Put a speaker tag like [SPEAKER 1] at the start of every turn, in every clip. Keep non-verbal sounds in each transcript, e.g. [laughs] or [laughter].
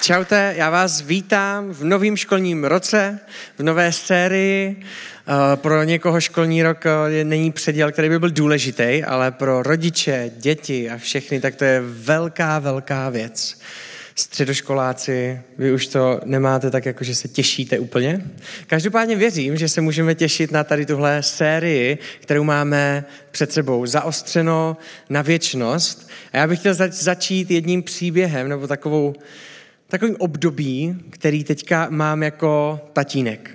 [SPEAKER 1] Čaute, já vás vítám v novém školním roce, v nové sérii. Eh, pro někoho školní rok eh, není předěl, který by byl důležitý, ale pro rodiče, děti a všechny, tak to je velká, velká věc. Středoškoláci, vy už to nemáte tak, jako že se těšíte úplně. Každopádně věřím, že se můžeme těšit na tady tuhle sérii, kterou máme před sebou, zaostřeno na věčnost. A já bych chtěl začít jedním příběhem, nebo takovou takovým období, který teďka mám jako tatínek.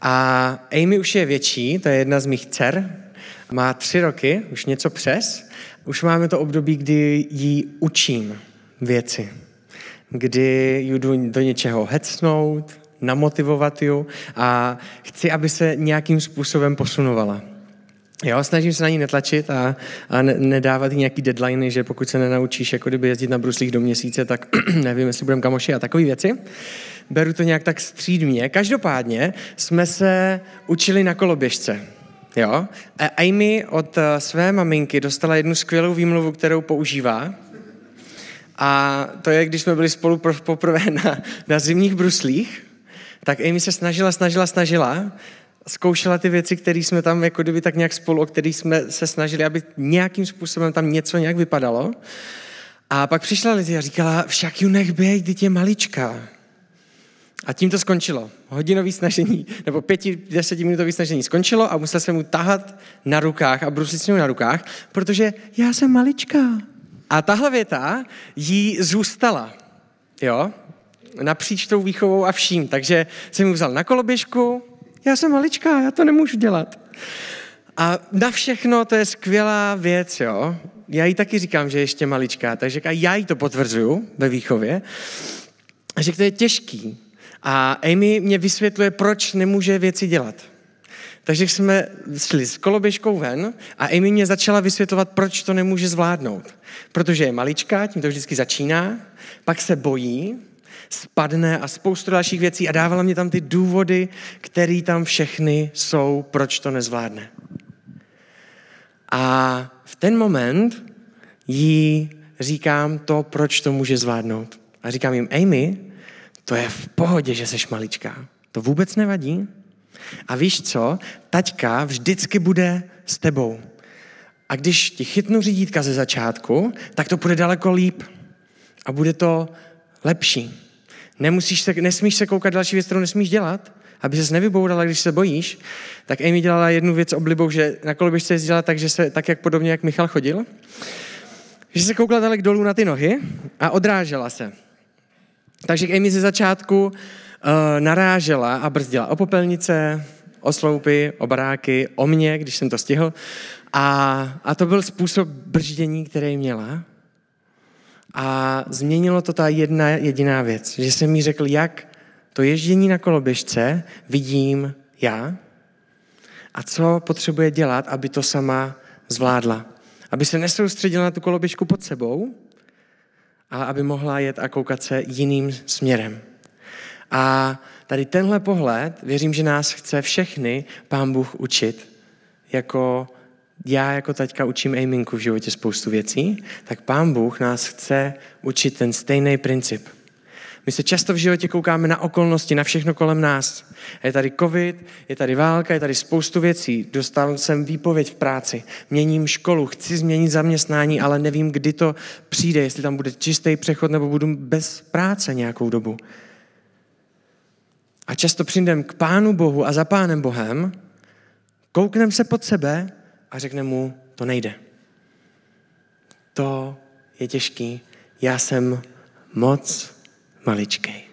[SPEAKER 1] A Amy už je větší, to je jedna z mých dcer, má tři roky, už něco přes. Už máme to období, kdy jí učím věci, kdy jdu do něčeho hecnout, namotivovat ju a chci, aby se nějakým způsobem posunovala. Jo, snažím se na ní netlačit a, a ne, nedávat jí nějaký deadliny, že pokud se nenaučíš jako kdyby jezdit na bruslích do měsíce, tak [clears throat] nevím, jestli budeme kamoši a takové věci. Beru to nějak tak střídmě. Každopádně jsme se učili na koloběžce. Jo? A Amy od eh, své maminky dostala jednu skvělou výmluvu, kterou používá. A to je, když jsme byli spolu poprvé [laughs] na, na zimních bruslích, tak Amy se snažila, snažila, snažila zkoušela ty věci, které jsme tam jako kdyby tak nějak spolu, o kterých jsme se snažili, aby nějakým způsobem tam něco nějak vypadalo. A pak přišla Lizy a říkala, však ju nech běj, teď je malička. A tím to skončilo. Hodinový snažení, nebo pěti, desetiminutový snažení skončilo a musel jsem mu tahat na rukách a brusit s ním na rukách, protože já jsem malička. A tahle věta jí zůstala. Jo? Napříč tou výchovou a vším. Takže jsem mu vzal na koloběžku, já jsem maličká, já to nemůžu dělat. A na všechno to je skvělá věc, jo. Já jí taky říkám, že je ještě maličká, takže já jí to potvrzuju ve výchově, a že to je těžký. A Amy mě vysvětluje, proč nemůže věci dělat. Takže jsme šli s koloběžkou ven a Amy mě začala vysvětlovat, proč to nemůže zvládnout. Protože je maličká, tím to vždycky začíná, pak se bojí, spadne a spoustu dalších věcí a dávala mě tam ty důvody, které tam všechny jsou, proč to nezvládne. A v ten moment jí říkám to, proč to může zvládnout. A říkám jim, Amy, to je v pohodě, že seš maličká. To vůbec nevadí. A víš co? Taťka vždycky bude s tebou. A když ti chytnu řídítka ze začátku, tak to bude daleko líp. A bude to lepší. Nemusíš se, nesmíš se koukat další věc, kterou nesmíš dělat, aby ses nevybourala, když se bojíš, tak Amy dělala jednu věc oblibou, že na koloběžce jezdila tak, že se, tak jak podobně, jak Michal chodil, že se koukla dalek dolů na ty nohy a odrážela se. Takže Amy ze začátku uh, narážela a brzdila o popelnice, o sloupy, o baráky, o mě, když jsem to stihl. A, a to byl způsob brždění, který měla. A změnilo to ta jedna jediná věc, že jsem mi řekl, jak to ježdění na koloběžce vidím já a co potřebuje dělat, aby to sama zvládla. Aby se nesoustředila na tu koloběžku pod sebou, ale aby mohla jet a koukat se jiným směrem. A tady tenhle pohled, věřím, že nás chce všechny Pán Bůh učit jako já jako taťka učím Ejminku v životě spoustu věcí, tak Pán Bůh nás chce učit ten stejný princip. My se často v životě koukáme na okolnosti, na všechno kolem nás. Je tady covid, je tady válka, je tady spoustu věcí. Dostal jsem výpověď v práci, měním školu, chci změnit zaměstnání, ale nevím, kdy to přijde, jestli tam bude čistý přechod nebo budu bez práce nějakou dobu. A často přijdem k Pánu Bohu a za Pánem Bohem, koukneme se pod sebe a řekne mu, to nejde. To je těžký. Já jsem moc maličkej.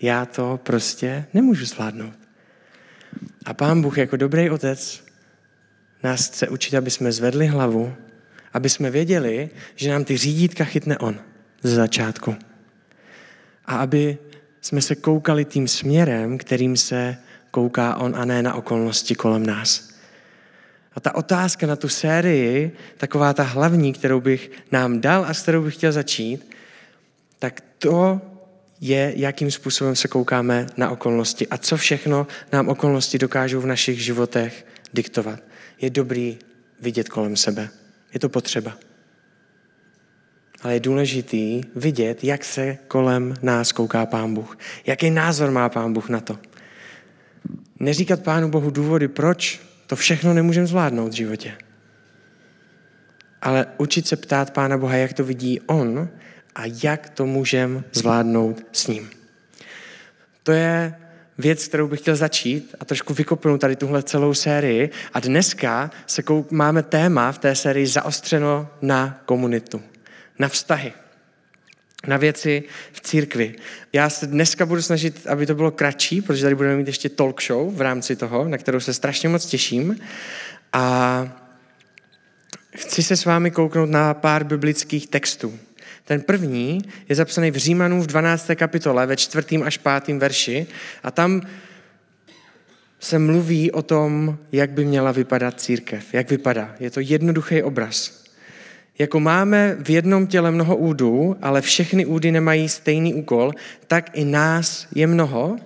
[SPEAKER 1] Já to prostě nemůžu zvládnout. A pán Bůh jako dobrý otec nás chce učit, aby jsme zvedli hlavu, aby jsme věděli, že nám ty řídítka chytne On ze začátku. A aby jsme se koukali tím směrem, kterým se kouká On a ne na okolnosti kolem nás. A ta otázka na tu sérii, taková ta hlavní, kterou bych nám dal a s kterou bych chtěl začít, tak to je, jakým způsobem se koukáme na okolnosti a co všechno nám okolnosti dokážou v našich životech diktovat. Je dobrý vidět kolem sebe. Je to potřeba. ale je důležitý vidět, jak se kolem nás kouká Pán Bůh. Jaký názor má Pán Bůh na to. Neříkat Pánu Bohu důvody, proč to všechno nemůžeme zvládnout v životě. Ale učit se ptát Pána Boha, jak to vidí On a jak to můžeme zvládnout s ním. To je věc, kterou bych chtěl začít a trošku vykopnout tady tuhle celou sérii. A dneska se máme téma v té sérii zaostřeno na komunitu, na vztahy, na věci v církvi. Já se dneska budu snažit, aby to bylo kratší, protože tady budeme mít ještě talk show v rámci toho, na kterou se strašně moc těším. A chci se s vámi kouknout na pár biblických textů. Ten první je zapsaný v Římanů v 12. kapitole ve 4. až 5. verši a tam se mluví o tom, jak by měla vypadat církev. Jak vypadá. Je to jednoduchý obraz. Jako máme v jednom těle mnoho údů, ale všechny údy nemají stejný úkol, tak i nás je mnoho,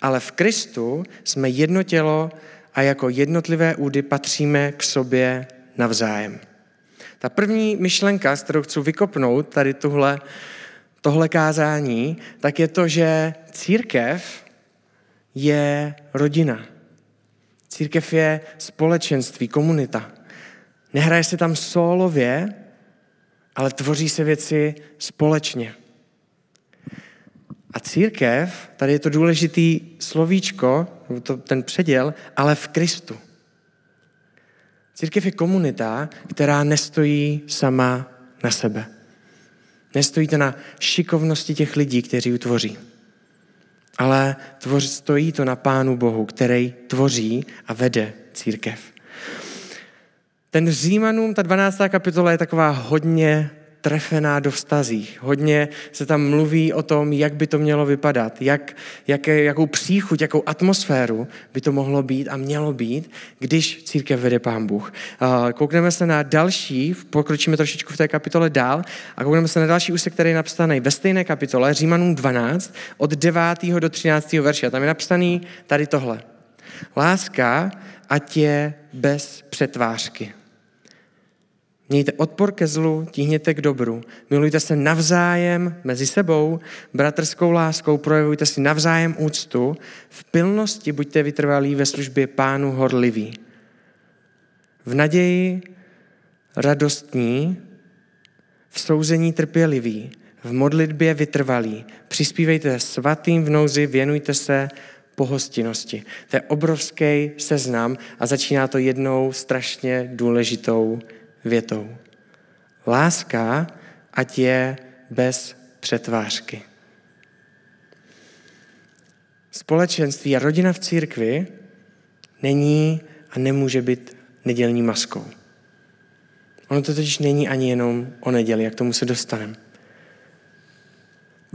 [SPEAKER 1] ale v Kristu jsme jedno tělo a jako jednotlivé údy patříme k sobě navzájem. Ta první myšlenka, s kterou chci vykopnout tady tuhle, tohle kázání, tak je to, že církev je rodina. Církev je společenství, komunita. Nehraje se tam solově, ale tvoří se věci společně. A církev, tady je to důležitý slovíčko, to, ten předěl, ale v Kristu. Církev je komunita, která nestojí sama na sebe. Nestojí to na šikovnosti těch lidí, kteří ji tvoří. Ale tvoří, stojí to na Pánu Bohu, který tvoří a vede církev. Ten Římanům, ta 12. kapitola je taková hodně trefená do vztazích. Hodně se tam mluví o tom, jak by to mělo vypadat, jak, jaké, jakou příchuť, jakou atmosféru by to mohlo být a mělo být, když církev vede Pán Bůh. Koukneme se na další, pokročíme trošičku v té kapitole dál a koukneme se na další úsek, který je napsaný ve stejné kapitole, Římanům 12, od 9. do 13. verše. Tam je napsaný tady tohle. Láska, ať je bez přetvářky. Mějte odpor ke zlu, tíhněte k dobru. Milujte se navzájem mezi sebou, bratrskou láskou, projevujte si navzájem úctu. V pilnosti buďte vytrvalí ve službě pánu horliví. V naději radostní, v souzení trpělivý, v modlitbě vytrvalí. Přispívejte svatým v nouzi, věnujte se pohostinnosti. To je obrovský seznam a začíná to jednou strašně důležitou větou. Láska, ať je bez přetvářky. Společenství a rodina v církvi není a nemůže být nedělní maskou. Ono to totiž není ani jenom o neděli, jak tomu se dostaneme.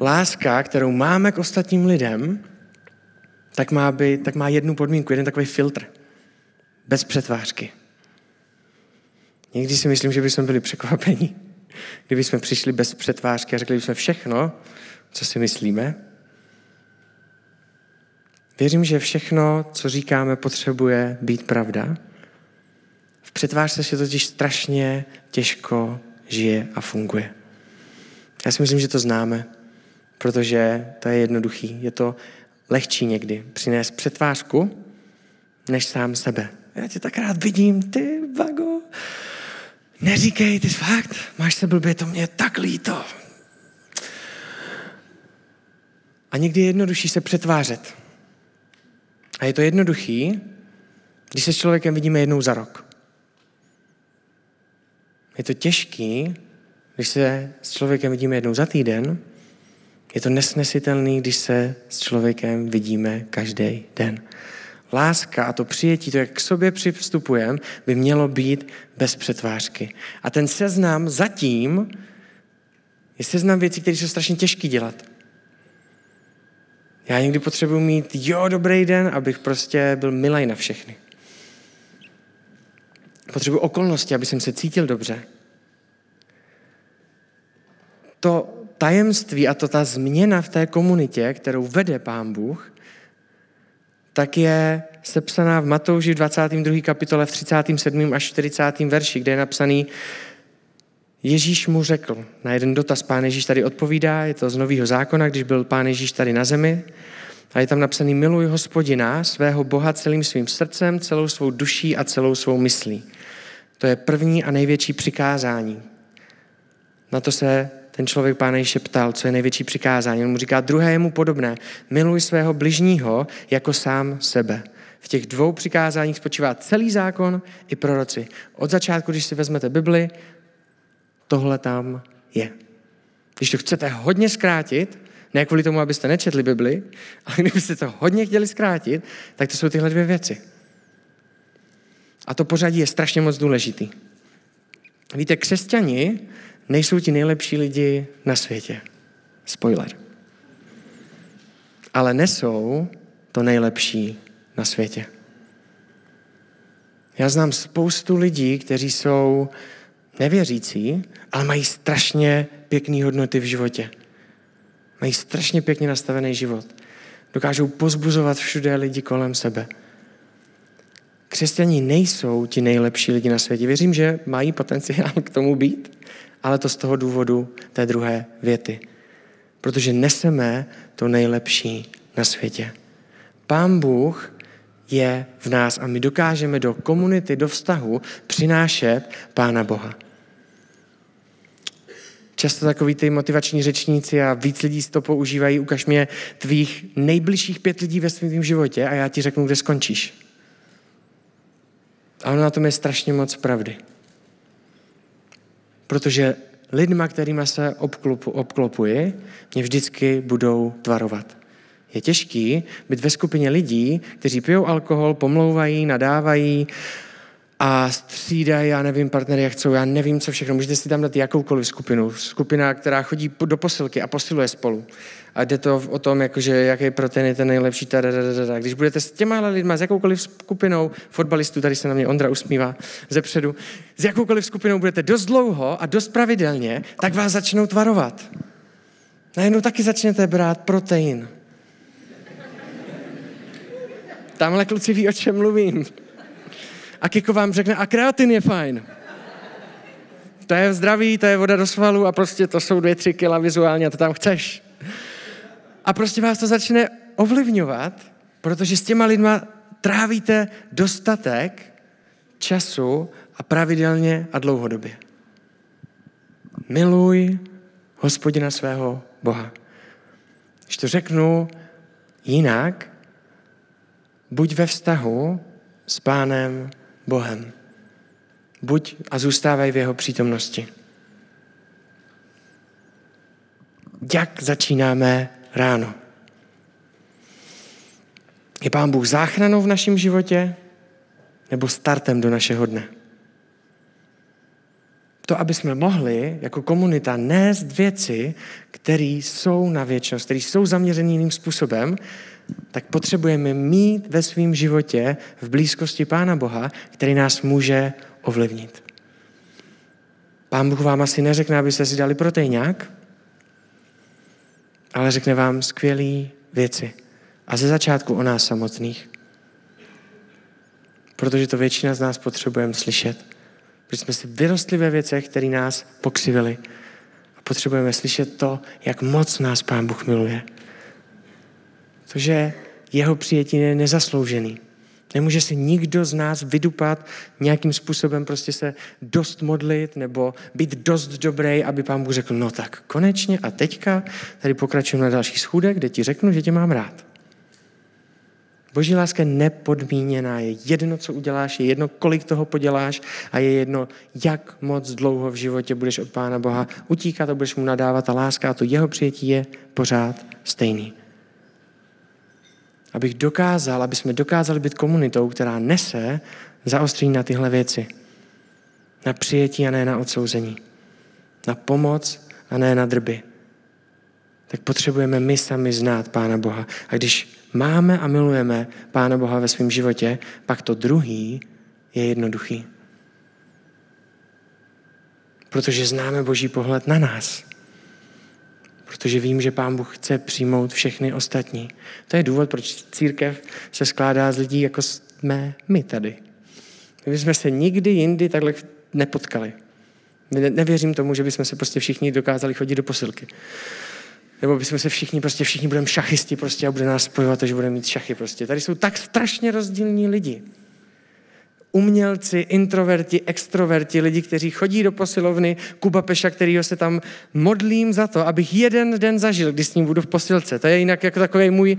[SPEAKER 1] Láska, kterou máme k ostatním lidem, tak má, být, tak má jednu podmínku, jeden takový filtr. Bez přetvářky. Někdy si myslím, že bychom byli překvapeni, kdyby jsme přišli bez přetvářky a řekli bychom všechno, co si myslíme. Věřím, že všechno, co říkáme, potřebuje být pravda. V přetvářce se totiž strašně těžko žije a funguje. Já si myslím, že to známe, protože to je jednoduchý. Je to lehčí někdy přinést přetvářku, než sám sebe. Já tě tak rád vidím, ty vago. Neříkej, ty fakt, máš se blbě, to mě tak líto. A někdy je jednodušší se přetvářet. A je to jednoduchý, když se s člověkem vidíme jednou za rok. Je to těžký, když se s člověkem vidíme jednou za týden. Je to nesnesitelný, když se s člověkem vidíme každý den. Láska a to přijetí, to, jak k sobě přistupujeme, by mělo být bez přetvářky. A ten seznam zatím je seznam věcí, které jsou strašně těžké dělat. Já někdy potřebuji mít, jo, dobrý den, abych prostě byl milej na všechny. Potřebuji okolnosti, aby jsem se cítil dobře. To tajemství a to ta změna v té komunitě, kterou vede Pán Bůh, tak je sepsaná v Matouži v 22. kapitole v 37. až 40. verši, kde je napsaný Ježíš mu řekl, na jeden dotaz pán Ježíš tady odpovídá, je to z nového zákona, když byl pán Ježíš tady na zemi, a je tam napsaný, miluj hospodina, svého Boha celým svým srdcem, celou svou duší a celou svou myslí. To je první a největší přikázání. Na to se ten člověk pána Ježíše ptal, co je největší přikázání. On mu říká, druhé je mu podobné. Miluj svého bližního jako sám sebe. V těch dvou přikázáních spočívá celý zákon i proroci. Od začátku, když si vezmete Bibli, tohle tam je. Když to chcete hodně zkrátit, ne kvůli tomu, abyste nečetli Bibli, [laughs] ale kdybyste to hodně chtěli zkrátit, tak to jsou tyhle dvě věci. A to pořadí je strašně moc důležitý. Víte, křesťani nejsou ti nejlepší lidi na světě. Spoiler. Ale nesou to nejlepší na světě. Já znám spoustu lidí, kteří jsou nevěřící, ale mají strašně pěkné hodnoty v životě. Mají strašně pěkně nastavený život. Dokážou pozbuzovat všude lidi kolem sebe. Křesťaní nejsou ti nejlepší lidi na světě. Věřím, že mají potenciál k tomu být, ale to z toho důvodu té druhé věty. Protože neseme to nejlepší na světě. Pán Bůh je v nás a my dokážeme do komunity, do vztahu přinášet Pána Boha. Často takový ty motivační řečníci a víc lidí to používají, ukaž mě tvých nejbližších pět lidí ve svém životě a já ti řeknu, kde skončíš. A ono na tom je strašně moc pravdy. Protože lidma, kterýma se obklopu, obklopuji, mě vždycky budou tvarovat. Je těžký být ve skupině lidí, kteří pijou alkohol, pomlouvají, nadávají, a střídají, já nevím, partnery, jak chcou, já nevím, co všechno. Můžete si tam dát jakoukoliv skupinu. Skupina, která chodí do posilky a posiluje spolu. A jde to o tom, jakože, jaký protein je ten nejlepší. Tadadadada. Když budete s těma lidma, s jakoukoliv skupinou fotbalistů, tady se na mě Ondra usmívá ze předu, s jakoukoliv skupinou budete dost dlouho a dost pravidelně, tak vás začnou tvarovat. Najednou taky začnete brát protein. Tamhle kluci ví, o čem mluvím a Kiko vám řekne, a kreatin je fajn. To je zdraví, to je voda do svalu a prostě to jsou dvě, tři kila vizuálně a to tam chceš. A prostě vás to začne ovlivňovat, protože s těma lidma trávíte dostatek času a pravidelně a dlouhodobě. Miluj hospodina svého Boha. Když to řeknu jinak, buď ve vztahu s pánem Bohem. Buď a zůstávaj v jeho přítomnosti. Jak začínáme ráno? Je Pán Bůh záchranou v našem životě nebo startem do našeho dne? To, aby jsme mohli jako komunita nést věci, které jsou na věčnost, které jsou zaměřené jiným způsobem, tak potřebujeme mít ve svém životě v blízkosti Pána Boha, který nás může ovlivnit. Pán Bůh vám asi neřekne, abyste si dali protejňák, ale řekne vám skvělé věci. A ze začátku o nás samotných. Protože to většina z nás potřebujeme slyšet. Protože jsme si vyrostli ve věcech, které nás pokřivili. A potřebujeme slyšet to, jak moc nás Pán Bůh miluje. To, že jeho přijetí je nezasloužený. Nemůže si nikdo z nás vydupat nějakým způsobem prostě se dost modlit nebo být dost dobrý, aby pán Bůh řekl, no tak konečně a teďka tady pokračujeme na další schůdek, kde ti řeknu, že tě mám rád. Boží láska je nepodmíněná, je jedno, co uděláš, je jedno, kolik toho poděláš a je jedno, jak moc dlouho v životě budeš od Pána Boha utíkat a budeš mu nadávat a láska a to jeho přijetí je pořád stejný abych dokázal, aby jsme dokázali být komunitou, která nese zaostření na tyhle věci. Na přijetí a ne na odsouzení. Na pomoc a ne na drby. Tak potřebujeme my sami znát Pána Boha. A když máme a milujeme Pána Boha ve svém životě, pak to druhý je jednoduchý. Protože známe Boží pohled na nás protože vím, že Pán Bůh chce přijmout všechny ostatní. To je důvod, proč církev se skládá z lidí, jako jsme my tady. My jsme se nikdy jindy takhle nepotkali. Ne, nevěřím tomu, že bychom se prostě všichni dokázali chodit do posilky. Nebo bychom se všichni, prostě všichni budeme šachisti prostě a bude nás spojovat že budeme mít šachy prostě. Tady jsou tak strašně rozdílní lidi. Umělci, introverti, extroverti, lidi, kteří chodí do posilovny, Kuba Peša, kterýho se tam modlím za to, abych jeden den zažil, když s ním budu v posilce. To je jinak jako takový můj,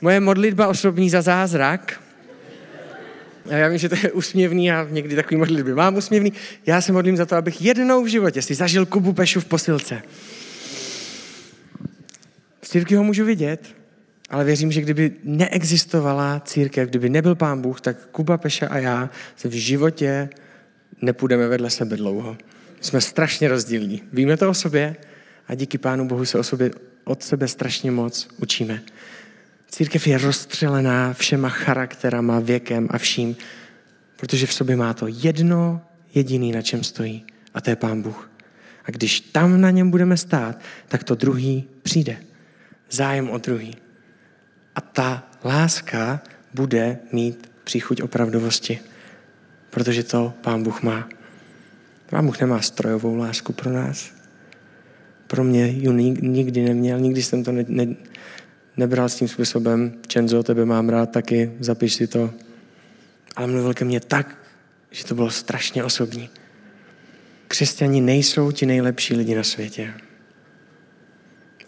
[SPEAKER 1] moje modlitba osobní za zázrak. A já vím, že to je úsměvný a někdy takový modlitby mám úsměvný. Já se modlím za to, abych jednou v životě si zažil Kubu Pešu v posilce. V ho můžu vidět, ale věřím, že kdyby neexistovala církev, kdyby nebyl pán Bůh, tak Kuba Peša a já se v životě nepůjdeme vedle sebe dlouho. Jsme strašně rozdílní. Víme to o sobě a díky Pánu Bohu se o sobě, od sebe strašně moc učíme. Církev je rozstřelená všema charakterama, věkem a vším, protože v sobě má to jedno jediný, na čem stojí, a to je Pán Bůh. A když tam na něm budeme stát, tak to druhý přijde. Zájem o druhý. A ta láska bude mít příchuť opravdovosti, protože to Pán Bůh má. Pán Bůh nemá strojovou lásku pro nás. Pro mě ji nikdy neměl, nikdy jsem to ne, ne, nebral s tím způsobem, Čenzo, tebe mám rád taky, zapiš si to. Ale mluvil ke mně tak, že to bylo strašně osobní. Křesťani nejsou ti nejlepší lidi na světě,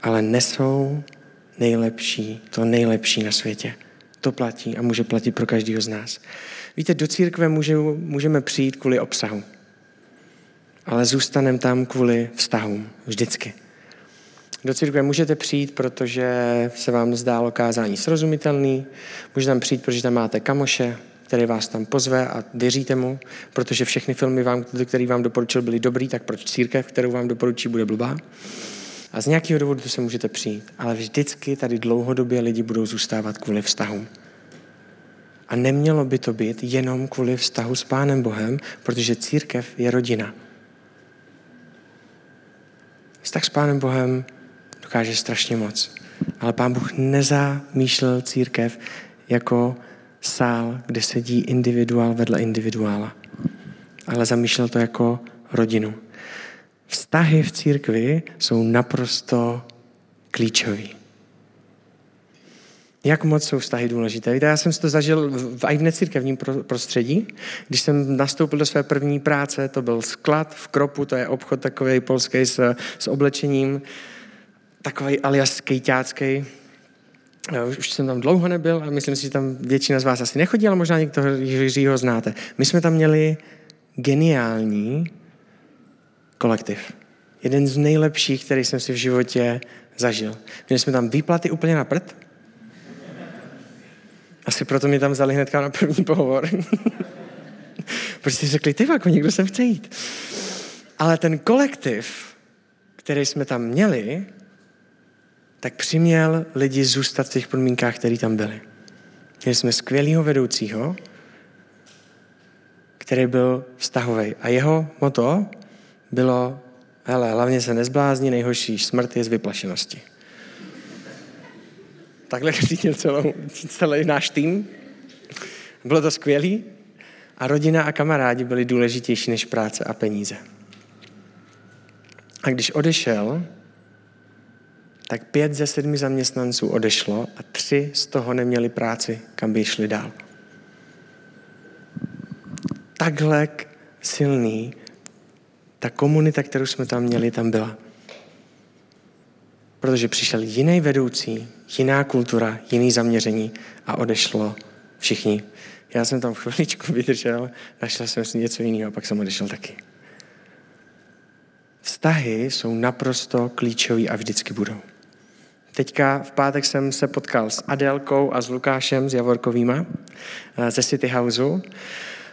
[SPEAKER 1] ale nesou nejlepší, to nejlepší na světě. To platí a může platit pro každého z nás. Víte, do církve může, můžeme přijít kvůli obsahu, ale zůstaneme tam kvůli vztahům. Vždycky. Do církve můžete přijít, protože se vám zdálo kázání srozumitelný, můžete tam přijít, protože tam máte kamoše, který vás tam pozve a věříte mu, protože všechny filmy, vám, které vám doporučil, byly dobrý, tak proč církev, kterou vám doporučí, bude blbá? A z nějakého důvodu se můžete přijít. Ale vždycky tady dlouhodobě lidi budou zůstávat kvůli vztahům. A nemělo by to být jenom kvůli vztahu s Pánem Bohem, protože církev je rodina. Vztah s Pánem Bohem dokáže strašně moc. Ale Pán Bůh nezamýšlel církev jako sál, kde sedí individuál vedle individuála. Ale zamýšlel to jako rodinu. Vztahy v církvi jsou naprosto klíčový. Jak moc jsou vztahy důležité? Víte, já jsem si to zažil v, i v necírkevním prostředí. Když jsem nastoupil do své první práce, to byl sklad v Kropu, to je obchod takový polský s, s oblečením, takový alias skejťácký. Už, jsem tam dlouho nebyl a myslím si, že tam většina z vás asi nechodí, ale možná někteří ho znáte. My jsme tam měli geniální kolektiv. Jeden z nejlepších, který jsem si v životě zažil. Měli jsme tam výplaty úplně na prd. Asi proto mě tam vzali hnedka na první pohovor. [laughs] Si řekli, ty jako někdo sem chce jít. Ale ten kolektiv, který jsme tam měli, tak přiměl lidi zůstat v těch podmínkách, které tam byly. Měli jsme skvělého vedoucího, který byl vztahový. A jeho moto bylo, hele, hlavně se nezblázní, nejhorší smrt je z vyplašenosti. Takhle [laughs] řídil celou, celý náš tým. Bylo to skvělý. A rodina a kamarádi byli důležitější než práce a peníze. A když odešel, tak pět ze sedmi zaměstnanců odešlo a tři z toho neměli práci, kam by šli dál. Takhle silný ta komunita, kterou jsme tam měli, tam byla. Protože přišel jiný vedoucí, jiná kultura, jiný zaměření a odešlo všichni. Já jsem tam chviličku vydržel, našel jsem si něco jiného a pak jsem odešel taky. Vztahy jsou naprosto klíčový a vždycky budou. Teďka v pátek jsem se potkal s Adelkou a s Lukášem z Javorkovýma eh, ze City Houseu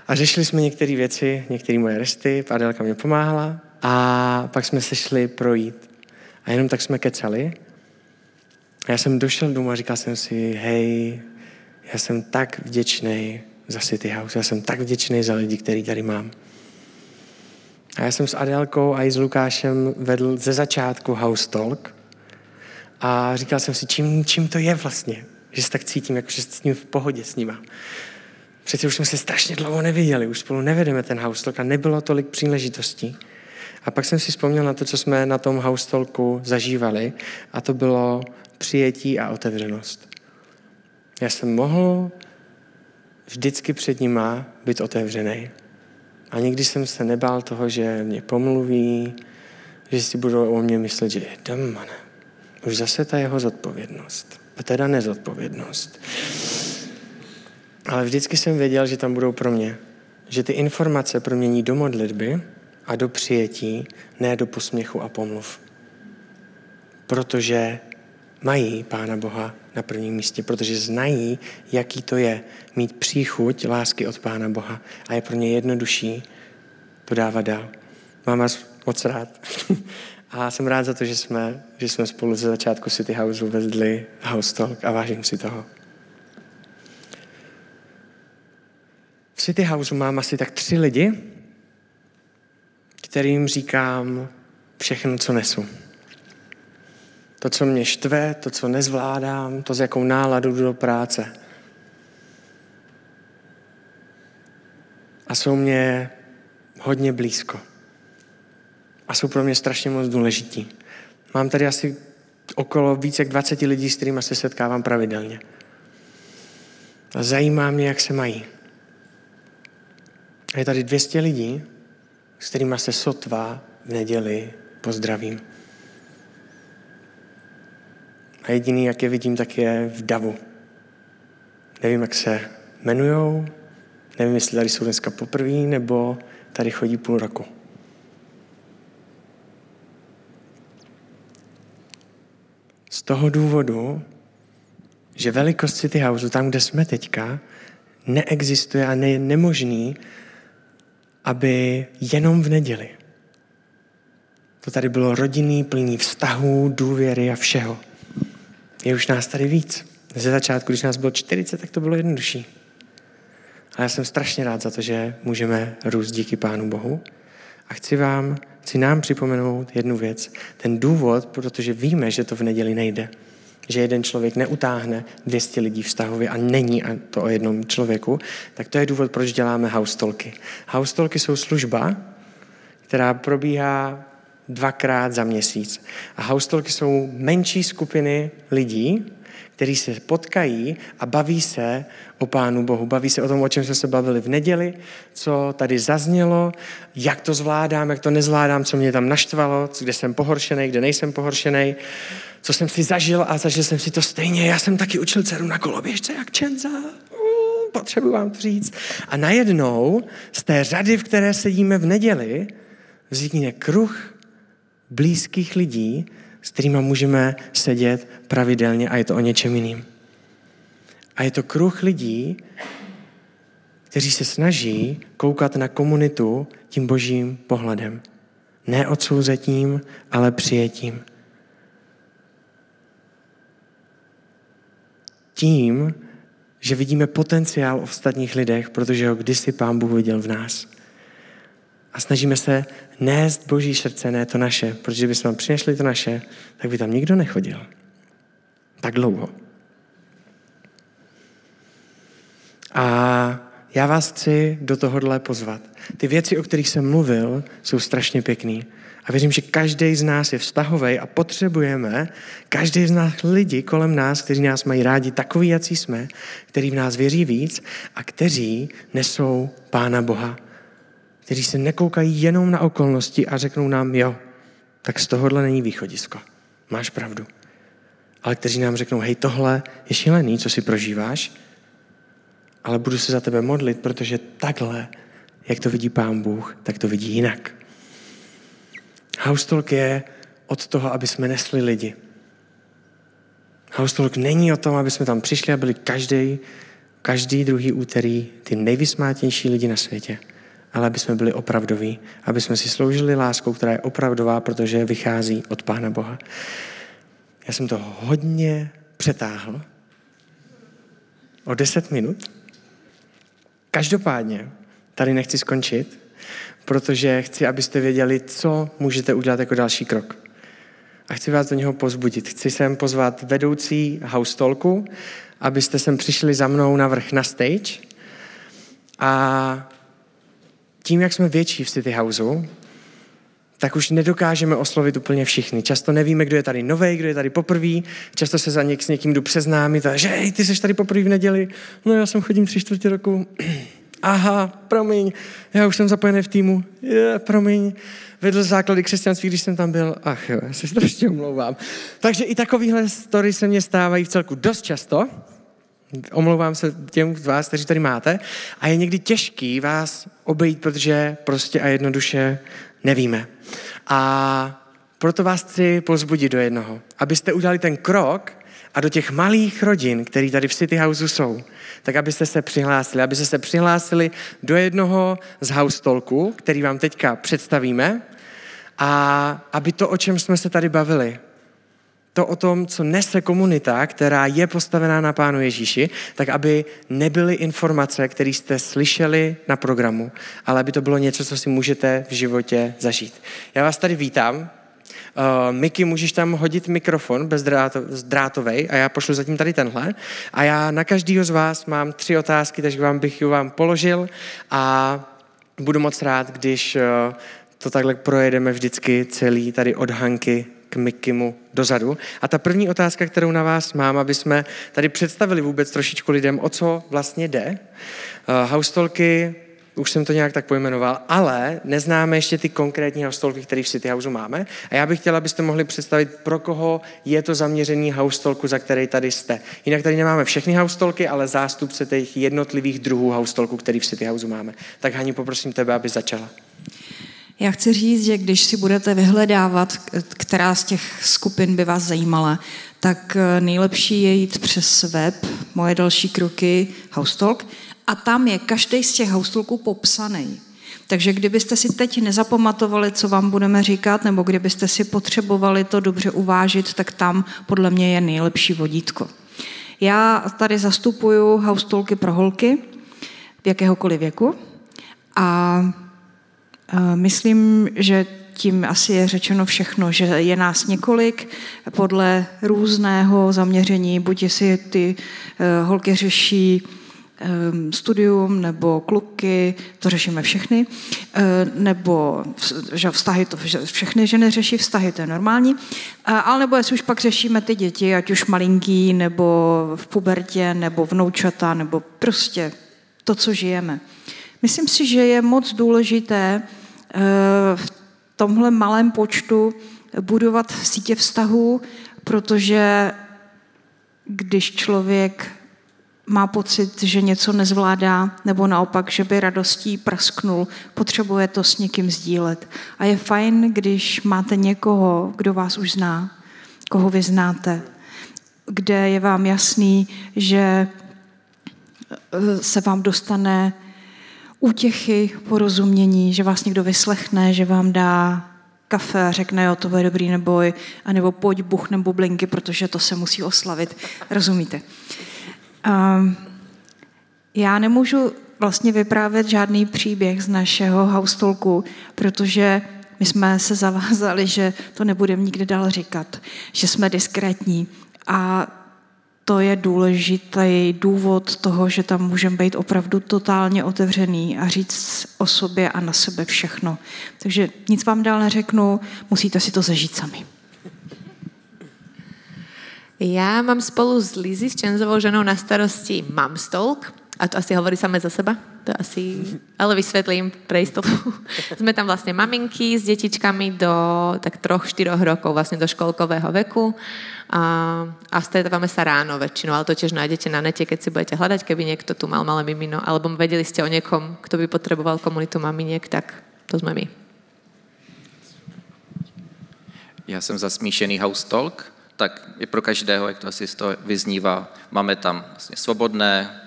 [SPEAKER 1] a řešili jsme některé věci, některé moje resty, Adelka mě pomáhala a pak jsme se šli projít. A jenom tak jsme kecali. A já jsem došel domů a říkal jsem si, hej, já jsem tak vděčný za City House, já jsem tak vděčný za lidi, který tady mám. A já jsem s Adelkou a i s Lukášem vedl ze začátku House Talk a říkal jsem si, čím, čím to je vlastně, že se tak cítím, jako že s ním v pohodě s nima. Přece už jsme se strašně dlouho neviděli, už spolu nevedeme ten house talk a nebylo tolik příležitostí. A pak jsem si vzpomněl na to, co jsme na tom house talku zažívali a to bylo přijetí a otevřenost. Já jsem mohl vždycky před nima být otevřený. A nikdy jsem se nebál toho, že mě pomluví, že si budou o mě myslet, že je demone. Už zase ta jeho zodpovědnost. A teda nezodpovědnost. Ale vždycky jsem věděl, že tam budou pro mě. Že ty informace promění do modlitby a do přijetí, ne do posměchu a pomluv. Protože mají Pána Boha na prvním místě, protože znají, jaký to je mít příchuť lásky od Pána Boha a je pro ně jednodušší to dávat dál. Mám vás moc rád. [laughs] A jsem rád za to, že jsme, že jsme spolu ze začátku City Houseu vezli House Talk a vážím si toho. City Houseu mám asi tak tři lidi, kterým říkám všechno, co nesu. To, co mě štve, to, co nezvládám, to, z jakou náladu jdu do práce. A jsou mě hodně blízko. A jsou pro mě strašně moc důležití. Mám tady asi okolo více jak 20 lidí, s kterými se setkávám pravidelně. A zajímá mě, jak se mají. A je tady 200 lidí, s kterými se sotva v neděli pozdravím. A jediný, jak je vidím, tak je v davu. Nevím, jak se jmenujou, nevím, jestli tady jsou dneska poprvé, nebo tady chodí půl roku. Z toho důvodu, že velikost City Houseu, tam, kde jsme teďka, neexistuje a je nemožný, aby jenom v neděli. To tady bylo rodinný, plný vztahů, důvěry a všeho. Je už nás tady víc. Ze začátku, když nás bylo 40, tak to bylo jednodušší. A já jsem strašně rád za to, že můžeme růst díky Pánu Bohu. A chci vám, chci nám připomenout jednu věc. Ten důvod, protože víme, že to v neděli nejde. Že jeden člověk neutáhne 200 lidí vztahově a není to o jednom člověku, tak to je důvod, proč děláme. House talky jsou služba, která probíhá dvakrát za měsíc. A house talky jsou menší skupiny lidí, kteří se potkají a baví se o Pánu Bohu. Baví se o tom, o čem jsme se bavili v neděli, co tady zaznělo, jak to zvládám, jak to nezvládám, co mě tam naštvalo, kde jsem pohoršený, kde nejsem pohoršený, co jsem si zažil a zažil jsem si to stejně. Já jsem taky učil dceru na koloběžce, jak Čenza. Potřebuji vám to říct. A najednou z té řady, v které sedíme v neděli, vznikne kruh blízkých lidí, s kterými můžeme sedět pravidelně a je to o něčem jiným. A je to kruh lidí, kteří se snaží koukat na komunitu tím božím pohledem. Ne odsouzetím, ale přijetím. Tím, že vidíme potenciál v ostatních lidech, protože ho kdysi Pán Bůh viděl v nás. A snažíme se nést Boží srdce, ne to naše, protože bychom přinesli to naše, tak by tam nikdo nechodil. Tak dlouho. A já vás chci do tohohle pozvat. Ty věci, o kterých jsem mluvil, jsou strašně pěkný. A věřím, že každý z nás je vztahový a potřebujeme každý z nás lidi kolem nás, kteří nás mají rádi takový, jací jsme, kteří v nás věří víc a kteří nesou Pána Boha kteří se nekoukají jenom na okolnosti a řeknou nám, jo, tak z tohohle není východisko. Máš pravdu. Ale kteří nám řeknou, hej, tohle je šílený, co si prožíváš, ale budu se za tebe modlit, protože takhle, jak to vidí Pán Bůh, tak to vidí jinak. Haustolk je od toho, aby jsme nesli lidi. Haustolk není o tom, aby jsme tam přišli a byli každý, každý druhý úterý ty nejvysmátější lidi na světě ale aby jsme byli opravdoví, aby jsme si sloužili láskou, která je opravdová, protože vychází od Pána Boha. Já jsem to hodně přetáhl o deset minut. Každopádně tady nechci skončit, protože chci, abyste věděli, co můžete udělat jako další krok. A chci vás do něho pozbudit. Chci sem pozvat vedoucí house talku, abyste sem přišli za mnou na vrch na stage a tím, jak jsme větší v City Houseu, tak už nedokážeme oslovit úplně všichni. Často nevíme, kdo je tady nový, kdo je tady poprvé. Často se za něk, s někým jdu přeznámit a že ty jsi tady poprvé v neděli. No já jsem chodím tři čtvrtě roku. [clears throat] Aha, promiň, já už jsem zapojený v týmu. Je, promiň, vedl základy křesťanství, když jsem tam byl. Ach jo, já se strašně omlouvám. Takže i takovýhle story se mě stávají v celku dost často. Omlouvám se těm z vás, kteří tady máte. A je někdy těžký vás obejít, protože prostě a jednoduše nevíme. A proto vás chci pozbudit do jednoho, abyste udělali ten krok a do těch malých rodin, které tady v City Houseu jsou, tak abyste se přihlásili, abyste se přihlásili do jednoho z house talků, který vám teďka představíme a aby to, o čem jsme se tady bavili, to o tom, co nese komunita, která je postavená na Pánu Ježíši, tak aby nebyly informace, které jste slyšeli na programu, ale aby to bylo něco, co si můžete v životě zažít. Já vás tady vítám. Uh, Miky, můžeš tam hodit mikrofon bezdrátový a já pošlu zatím tady tenhle. A já na každého z vás mám tři otázky, takže vám bych ji vám položil a budu moc rád, když uh, to takhle projedeme vždycky celý tady od Hanky k Mikimu dozadu. A ta první otázka, kterou na vás mám, aby jsme tady představili vůbec trošičku lidem, o co vlastně jde. Uh, haustolky, už jsem to nějak tak pojmenoval, ale neznáme ještě ty konkrétní haustolky, které v City Houseu máme. A já bych chtěla, abyste mohli představit, pro koho je to zaměření haustolku, za který tady jste. Jinak tady nemáme všechny haustolky, ale zástupce těch jednotlivých druhů haustolku, který v City Houseu máme. Tak Hani, poprosím tebe, aby začala.
[SPEAKER 2] Já chci říct, že když si budete vyhledávat, která z těch skupin by vás zajímala, tak eh, nejlepší je jít přes web, moje další kroky, Housetalk, a tam je každý z těch Housetalků popsaný. Takže kdybyste si teď nezapamatovali, co vám budeme říkat, nebo kdybyste si potřebovali to dobře uvážit, tak tam podle mě je nejlepší vodítko. Já tady zastupuju Housetalky pro holky v jakéhokoliv věku a Myslím, že tím asi je řečeno všechno, že je nás několik podle různého zaměření, buď jestli ty eh, holky řeší ehm, studium nebo kluky, to řešíme všechny, eh, nebo že vztahy, to že všechny ženy řeší vztahy, to je normální, ale nebo jestli už pak řešíme ty děti, ať už malinký, nebo v pubertě, nebo vnoučata, nebo prostě to, co žijeme. Myslím si, že je moc důležité eh, v tomhle malém počtu budovat sítě vztahů, protože když člověk má pocit, že něco nezvládá, nebo naopak, že by radostí prasknul, potřebuje to s někým sdílet. A je fajn, když máte někoho, kdo vás už zná, koho vy znáte, kde je vám jasný, že se vám dostane útěchy, porozumění, že vás někdo vyslechne, že vám dá kafe řekne, jo, to bude dobrý neboj, anebo pojď buchne bublinky, protože to se musí oslavit. Rozumíte? Um, já nemůžu vlastně vyprávět žádný příběh z našeho haustolku, protože my jsme se zavázali, že to nebudeme nikdy dál říkat, že jsme diskrétní. A to je důležitý důvod toho, že tam můžeme být opravdu totálně otevřený a říct o sobě a na sebe všechno. Takže nic vám dál neřeknu, musíte si to zažít sami.
[SPEAKER 3] Já mám spolu s Lizy, s Čenzovou ženou na starosti Mamstalk, a to asi hovorí samé za seba, to asi, ale vysvetlím pre istotu. [laughs] Sme tam vlastne maminky s detičkami do tak troch, štyroch rokov, vlastne do školkového veku a, a stretávame sa ráno väčšinou, ale to tiež nájdete na nete, keď si budete hľadať, keby niekto tu mal malé mimino, alebo vedeli ste o niekom, kto by potreboval komunitu maminiek, tak to sme my.
[SPEAKER 4] Já jsem za smíšený house talk, tak je pro každého, jak to asi z toho vyznívá. Máme tam vlastně svobodné,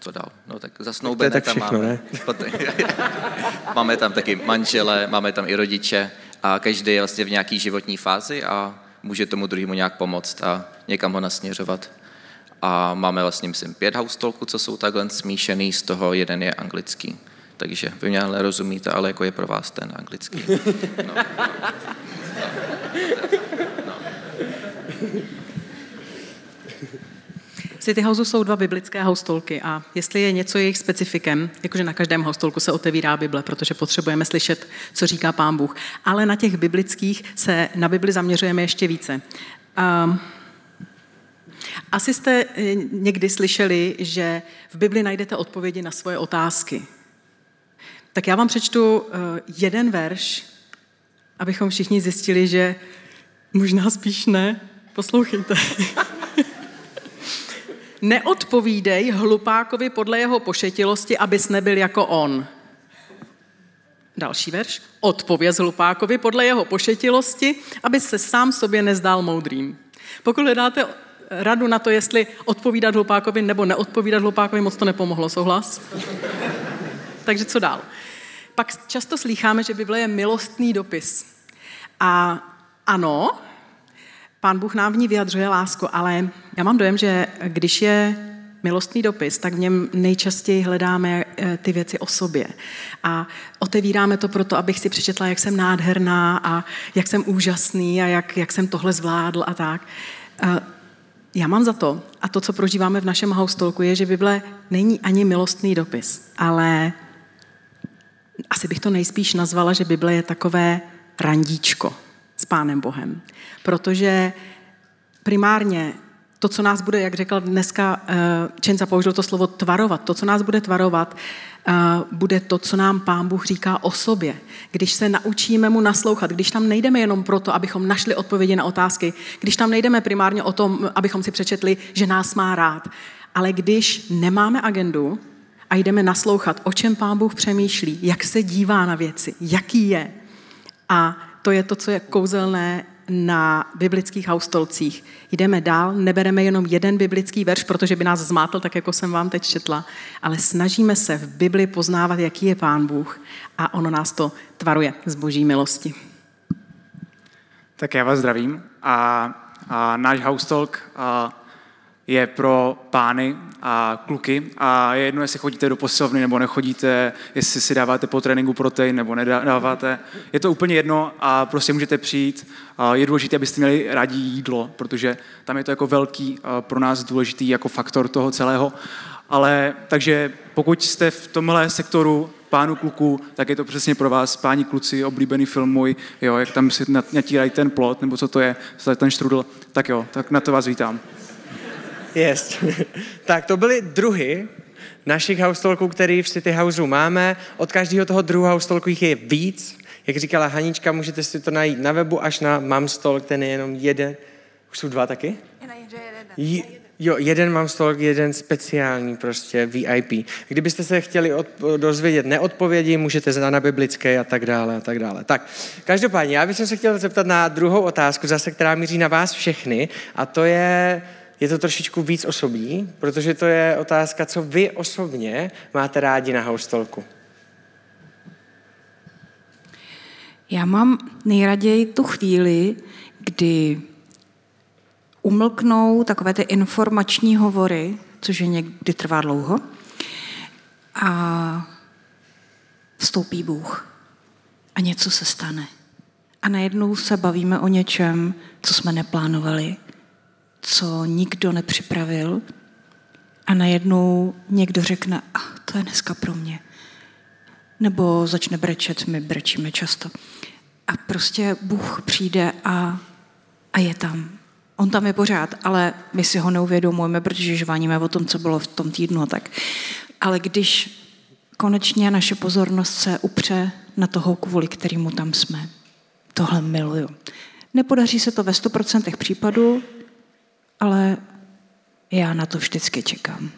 [SPEAKER 4] co dál? No tak zasnoubené
[SPEAKER 1] tam všechno,
[SPEAKER 4] máme. [laughs] [laughs] máme tam taky manžele, máme tam i rodiče a každý je vlastně v nějaký životní fázi a může tomu druhému nějak pomoct a někam ho nasměřovat. A máme vlastně, myslím, pět haustolků, co jsou takhle smíšený, z toho jeden je anglický. Takže vy mě ale rozumíte, ale jako je pro vás ten anglický. [laughs] No, no, no, no.
[SPEAKER 5] City Houseu jsou dva biblické haustolky a jestli je něco jejich specifikem, jakože na každém haustolku se otevírá Bible, protože potřebujeme slyšet, co říká Pán Bůh, ale na těch biblických se na Bibli zaměřujeme ještě více. Um, asi jste eh, někdy slyšeli, že v Bibli najdete odpovědi na svoje otázky. Tak já vám přečtu eh, jeden verš, abychom všichni zjistili, že možná spíš ne. Poslouchejte. [laughs] Neodpovídej hlupákovi podle jeho pošetilosti, abys nebyl jako on. Další verš. Odpověz hlupákovi podle jeho pošetilosti, aby se sám sobě nezdál moudrým. Pokud hledáte radu na to, jestli odpovídat hlupákovi nebo neodpovídat hlupákovi, moc to nepomohlo, souhlas? Takže co dál? Pak často slýcháme, že Bible je milostný dopis. A ano, Pán Bůh nám v ní vyjadřuje lásku, ale já mám dojem, že když je milostný dopis, tak v něm nejčastěji hledáme eh, ty věci o sobě. A otevíráme to proto, abych si přečetla, jak jsem nádherná a jak jsem úžasný a jak, jak jsem tohle zvládl a tak. Já mám za to, a to, co prožíváme v našem haustolku, je, že Bible není ani milostný dopis, ale asi bych to nejspíš nazvala, že Bible je takové randíčko s Pánem Bohem. Protože primárně to, co nás bude, jak řekl dneska uh, Čenza použil to slovo tvarovat, to, co nás bude tvarovat, uh, bude to, co nám Pán Bůh říká o sobě. Když se naučíme mu naslouchat, když tam nejdeme jenom proto, abychom našli odpovědi na otázky, když tam nejdeme primárně o tom, abychom si přečetli, že nás má rád, ale když nemáme agendu a jdeme naslouchat, o čem Pán Bůh přemýšlí, jak se dívá na věci, jaký je. A to je to, co je kouzelné na biblických haustolcích. Jdeme dál, nebereme jenom jeden biblický verš, protože by nás zmátl, tak jako jsem vám teď četla, ale snažíme se v Bibli poznávat, jaký je Pán Bůh a ono nás to tvaruje z boží milosti.
[SPEAKER 6] Tak já vás zdravím a, a náš haustolk je pro pány a kluky a je jedno, jestli chodíte do posilovny nebo nechodíte, jestli si dáváte po tréninku protein nebo nedáváte. Je to úplně jedno a prostě můžete přijít. Je důležité, abyste měli rádi jídlo, protože tam je to jako velký pro nás důležitý jako faktor toho celého. Ale takže pokud jste v tomhle sektoru pánu kluku, tak je to přesně pro vás, páni kluci, oblíbený film můj, jo, jak tam si natírají ten plot, nebo co to je, ten štrudl, tak jo, tak na to vás vítám.
[SPEAKER 1] Jest. tak to byly druhy našich haustolků, který v City Houseu máme. Od každého toho druhu haustolku jich je víc. Jak říkala Hanička, můžete si to najít na webu až na mám stol, ten je jenom jeden. Už jsou dva taky? J- jo, jeden mám stol, jeden speciální prostě VIP. Kdybyste se chtěli od, dozvědět neodpovědi, můžete znát na biblické a tak dále a tak dále. Tak, každopádně, já bych se chtěl zeptat na druhou otázku, zase, která míří na vás všechny, a to je, je to trošičku víc osobní, protože to je otázka, co vy osobně máte rádi na haustolku.
[SPEAKER 2] Já mám nejraději tu chvíli, kdy umlknou takové ty informační hovory, což je někdy trvá dlouho, a vstoupí Bůh a něco se stane. A najednou se bavíme o něčem, co jsme neplánovali, co nikdo nepřipravil a najednou někdo řekne, a ah, to je dneska pro mě. Nebo začne brečet, my brečíme často. A prostě Bůh přijde a, a je tam. On tam je pořád, ale my si ho neuvědomujeme, protože žváníme o tom, co bylo v tom týdnu. Tak. Ale když konečně naše pozornost se upře na toho, kvůli kterému tam jsme, tohle miluju. Nepodaří se to ve 100% případů, ale já na to vždycky čekám.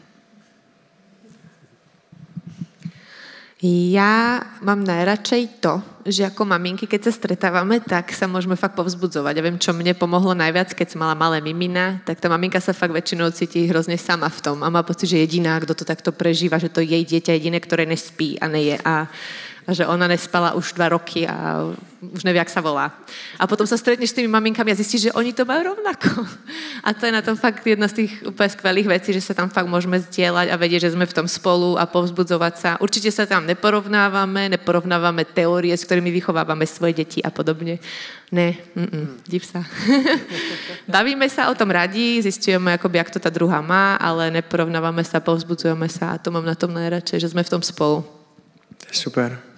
[SPEAKER 3] Ja mám najradšej to, že ako maminky, keď sa stretávame, tak sa môžeme fakt povzbudzovať. Ja viem, čo mne pomohlo najviac, keď som mala malé mimina, tak tá maminka sa fakt väčšinou cíti hrozne sama v tom a má pocit, že jediná, kto to takto prežíva, že to jej dieťa jediné, ktoré nespí a neje. A, A že ona nespala už dva roky a už nevie, jak sa volá. A potom sa stretneš s tými maminkami a zistíš, že oni to majú rovnako. A to je na tom fakt jedna z tých úplne skvelých vecí, že sa tam fakt môžeme zdieľať a vedieť, že sme v tom spolu a povzbudzovať sa. Určite sa tam neporovnávame, neporovnávame teórie, s ktorými vychovávame svoje deti a podobne. Ne, mm-mm, div sa. [laughs] Bavíme sa o tom radí, zistujeme, akoby, jak to tá druhá má, ale neporovnávame sa, povzbudzujeme sa a to mám na tom najradšej, že sme v tom spolu.
[SPEAKER 1] Super.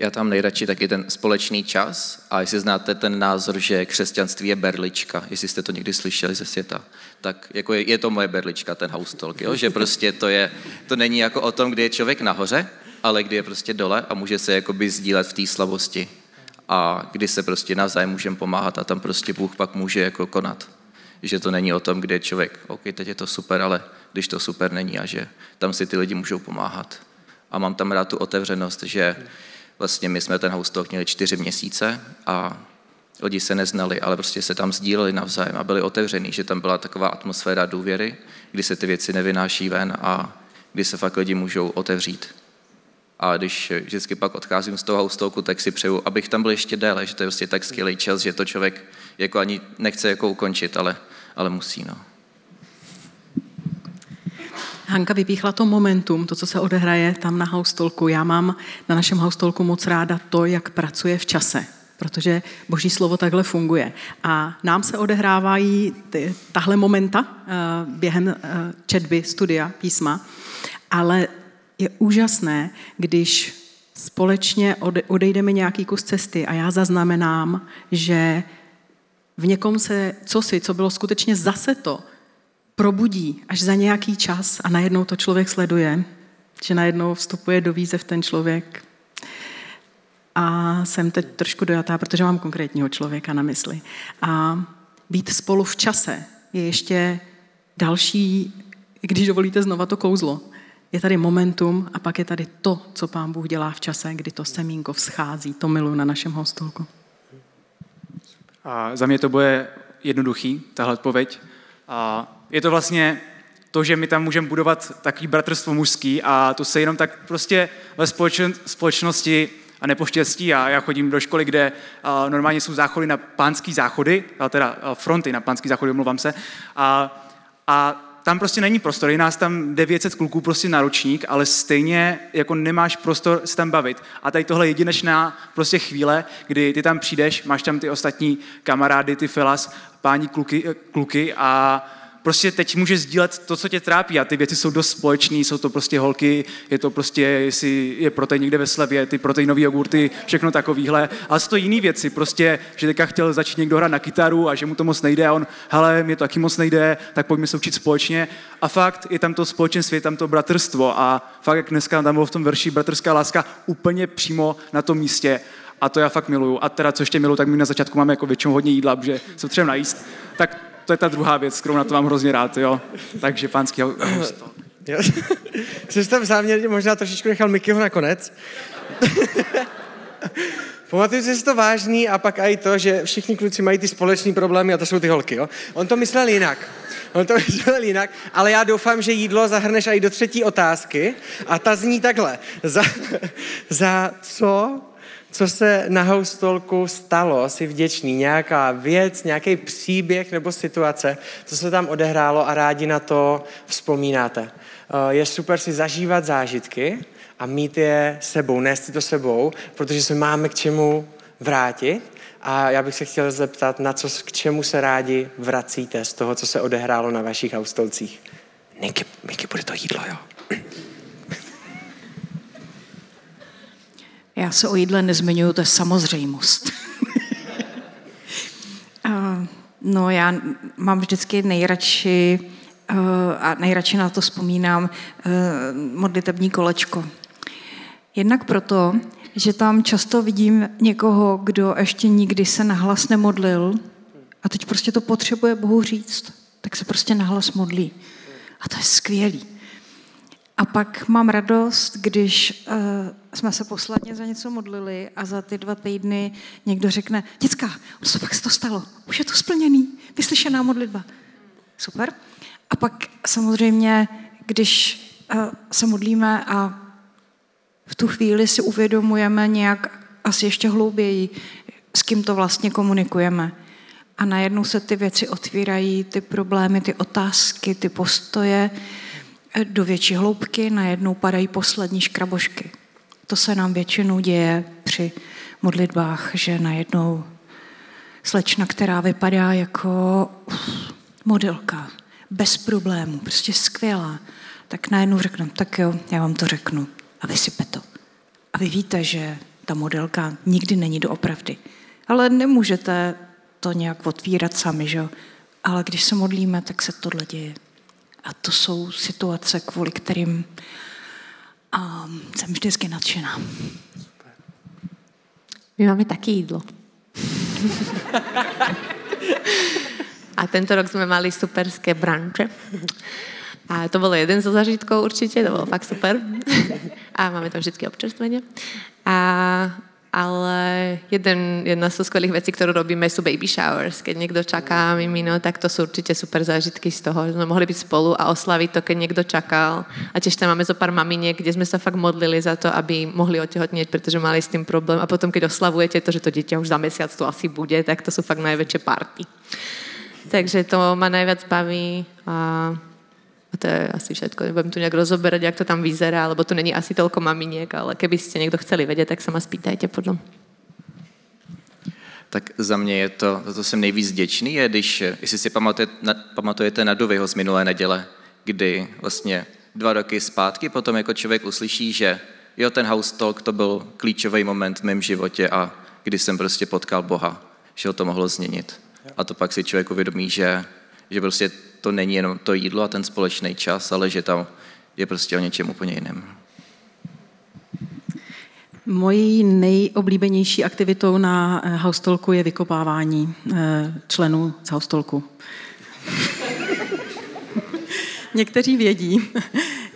[SPEAKER 4] Já tam nejradši taky ten společný čas a jestli znáte ten názor, že křesťanství je berlička, jestli jste to někdy slyšeli ze světa, tak jako je, je to moje berlička, ten house talk, jo? že prostě to, je, to není jako o tom, kdy je člověk nahoře, ale kdy je prostě dole a může se jakoby sdílet v té slabosti a kdy se prostě navzájem můžeme pomáhat a tam prostě Bůh pak může jako konat. Že to není o tom, kde je člověk, OK, teď je to super, ale když to super není a že tam si ty lidi můžou pomáhat. A mám tam rád tu otevřenost, že Vlastně my jsme ten house talk měli čtyři měsíce a lidi se neznali, ale prostě se tam sdíleli navzájem a byli otevření, že tam byla taková atmosféra důvěry, kdy se ty věci nevynáší ven a kdy se fakt lidi můžou otevřít. A když vždycky pak odcházím z toho house talku, tak si přeju, abych tam byl ještě déle, že to je prostě tak skvělý čas, že to člověk jako ani nechce jako ukončit, ale, ale musí. No.
[SPEAKER 5] Hanka vypíchla to momentum, to, co se odehraje tam na haustolku. Já mám na našem haustolku moc ráda to, jak pracuje v čase, protože boží slovo takhle funguje. A nám se odehrávají ty, tahle momenta uh, během uh, četby, studia, písma, ale je úžasné, když společně odejdeme nějaký kus cesty a já zaznamenám, že v někom se cosi, co bylo skutečně zase to, probudí až za nějaký čas a najednou to člověk sleduje, že najednou vstupuje do výzev ten člověk. A jsem teď trošku dojatá, protože mám konkrétního člověka na mysli. A být spolu v čase je ještě další, když dovolíte znova to kouzlo. Je tady momentum a pak je tady to, co pán Bůh dělá v čase, kdy to semínko vzchází. To miluji na našem hostolku.
[SPEAKER 6] A za mě to bude jednoduchý, tahle odpověď. A je to vlastně to, že my tam můžeme budovat takový bratrstvo mužský a to se jenom tak prostě ve společnosti a nepoštěstí. A já chodím do školy, kde normálně jsou záchody na pánský záchody, teda fronty na pánský záchody, omlouvám se. A, a tam prostě není prostor, je nás tam 900 kluků prostě na ročník, ale stejně jako nemáš prostor se tam bavit. A tady tohle je jedinečná prostě chvíle, kdy ty tam přijdeš, máš tam ty ostatní kamarády, ty filas, páni kluky, kluky a prostě teď můžeš sdílet to, co tě trápí a ty věci jsou dost společné, jsou to prostě holky, je to prostě, jestli je protein někde ve slevě, ty proteinové jogurty, všechno takovýhle, ale jsou to jiné věci, prostě, že teďka chtěl začít někdo hrát na kytaru a že mu to moc nejde a on, hele, mě to taky moc nejde, tak pojďme se učit společně a fakt je tam to společenství, je tam to bratrstvo a fakt, jak dneska tam bylo v tom verši bratrská láska úplně přímo na tom místě a to já fakt miluju. A teda, co ještě miluju, tak my na začátku máme jako většinou hodně jídla, protože se potřebujeme najíst. Tak to je ta druhá věc, kterou na to mám hrozně rád, jo. Takže pánský hosto.
[SPEAKER 1] Jo. [laughs] Jsem tam záměrně možná trošičku nechal Mikyho nakonec. [laughs] Pamatuju si to vážný a pak i to, že všichni kluci mají ty společné problémy a to jsou ty holky. Jo? On to myslel jinak. On to [laughs] myslel jinak, ale já doufám, že jídlo zahrneš i do třetí otázky a ta zní takhle. Za, za co co se na haustolku stalo, si vděčný, nějaká věc, nějaký příběh nebo situace, co se tam odehrálo a rádi na to vzpomínáte. Eh, je super si zažívat zážitky a mít je sebou, nést si to sebou, protože se máme k čemu vrátit. A já bych se chtěl zeptat, na co, k čemu se rádi vracíte z toho, co se odehrálo na vašich haustolcích. Niky, bude to jídlo, jo?
[SPEAKER 2] Já se o jídle nezmiňuju, to je samozřejmost. [laughs] no já mám vždycky nejradši a nejradši na to vzpomínám eh, modlitební kolečko. Jednak proto, že tam často vidím někoho, kdo ještě nikdy se nahlas nemodlil a teď prostě to potřebuje Bohu říct, tak se prostě nahlas modlí. A to je skvělý. A pak mám radost, když uh, jsme se posledně za něco modlili a za ty dva týdny někdo řekne, děcka, se fakt se to stalo, už je to splněný, vyslyšená modlitba. Super. A pak samozřejmě, když uh, se modlíme a v tu chvíli si uvědomujeme nějak asi ještě hlouběji, s kým to vlastně komunikujeme. A najednou se ty věci otvírají, ty problémy, ty otázky, ty postoje do větší hloubky, najednou padají poslední škrabošky. To se nám většinou děje při modlitbách, že najednou slečna, která vypadá jako modelka, bez problémů, prostě skvělá, tak najednou řeknu, tak jo, já vám to řeknu a vysype to. A vy víte, že ta modelka nikdy není doopravdy. Ale nemůžete to nějak otvírat sami, že Ale když se modlíme, tak se tohle děje. A to jsou situace, kvůli kterým um, jsem vždycky nadšená.
[SPEAKER 3] My máme taky jídlo. A tento rok sme mali superské branče. A to bol jeden zo zažitkov určite, to bolo fakt super. A máme tam vždy občerstvenie. A ale jeden, jedna z skvelých vecí, ktorú robíme, sú baby showers. Keď niekto čaká mimino, tak to sú určite super zážitky z toho, že sme mohli byť spolu a oslaviť to, keď niekto čakal. A tiež tam máme zo pár maminiek, kde sme sa fakt modlili za to, aby mohli otehotnieť, pretože mali s tým problém. A potom, keď oslavujete to, že to dieťa už za mesiac tu asi bude, tak to sú fakt najväčšie party. Takže to ma najviac baví. A a to je asi všetko. Nebudem tu nějak rozoberať, jak to tam vyzerá, lebo tu není asi toľko maminiek, ale keby ste někdo chceli vědět, tak se ma spýtajte potom.
[SPEAKER 4] Tak za mě je to, za to jsem nejvíc vděčný, je když, jestli si pamatujete na, pamatujete na Dovyho z minulé neděle, kdy vlastně dva roky zpátky potom jako člověk uslyší, že jo, ten house talk to byl klíčový moment v mém životě a kdy jsem prostě potkal Boha, že ho to mohlo změnit. A to pak si člověk uvědomí, že, že prostě to není jenom to jídlo a ten společný čas, ale že tam je prostě o něčem úplně jiném.
[SPEAKER 5] Mojí nejoblíbenější aktivitou na eh, haustolku je vykopávání eh, členů z haustolku. [laughs] Někteří vědí.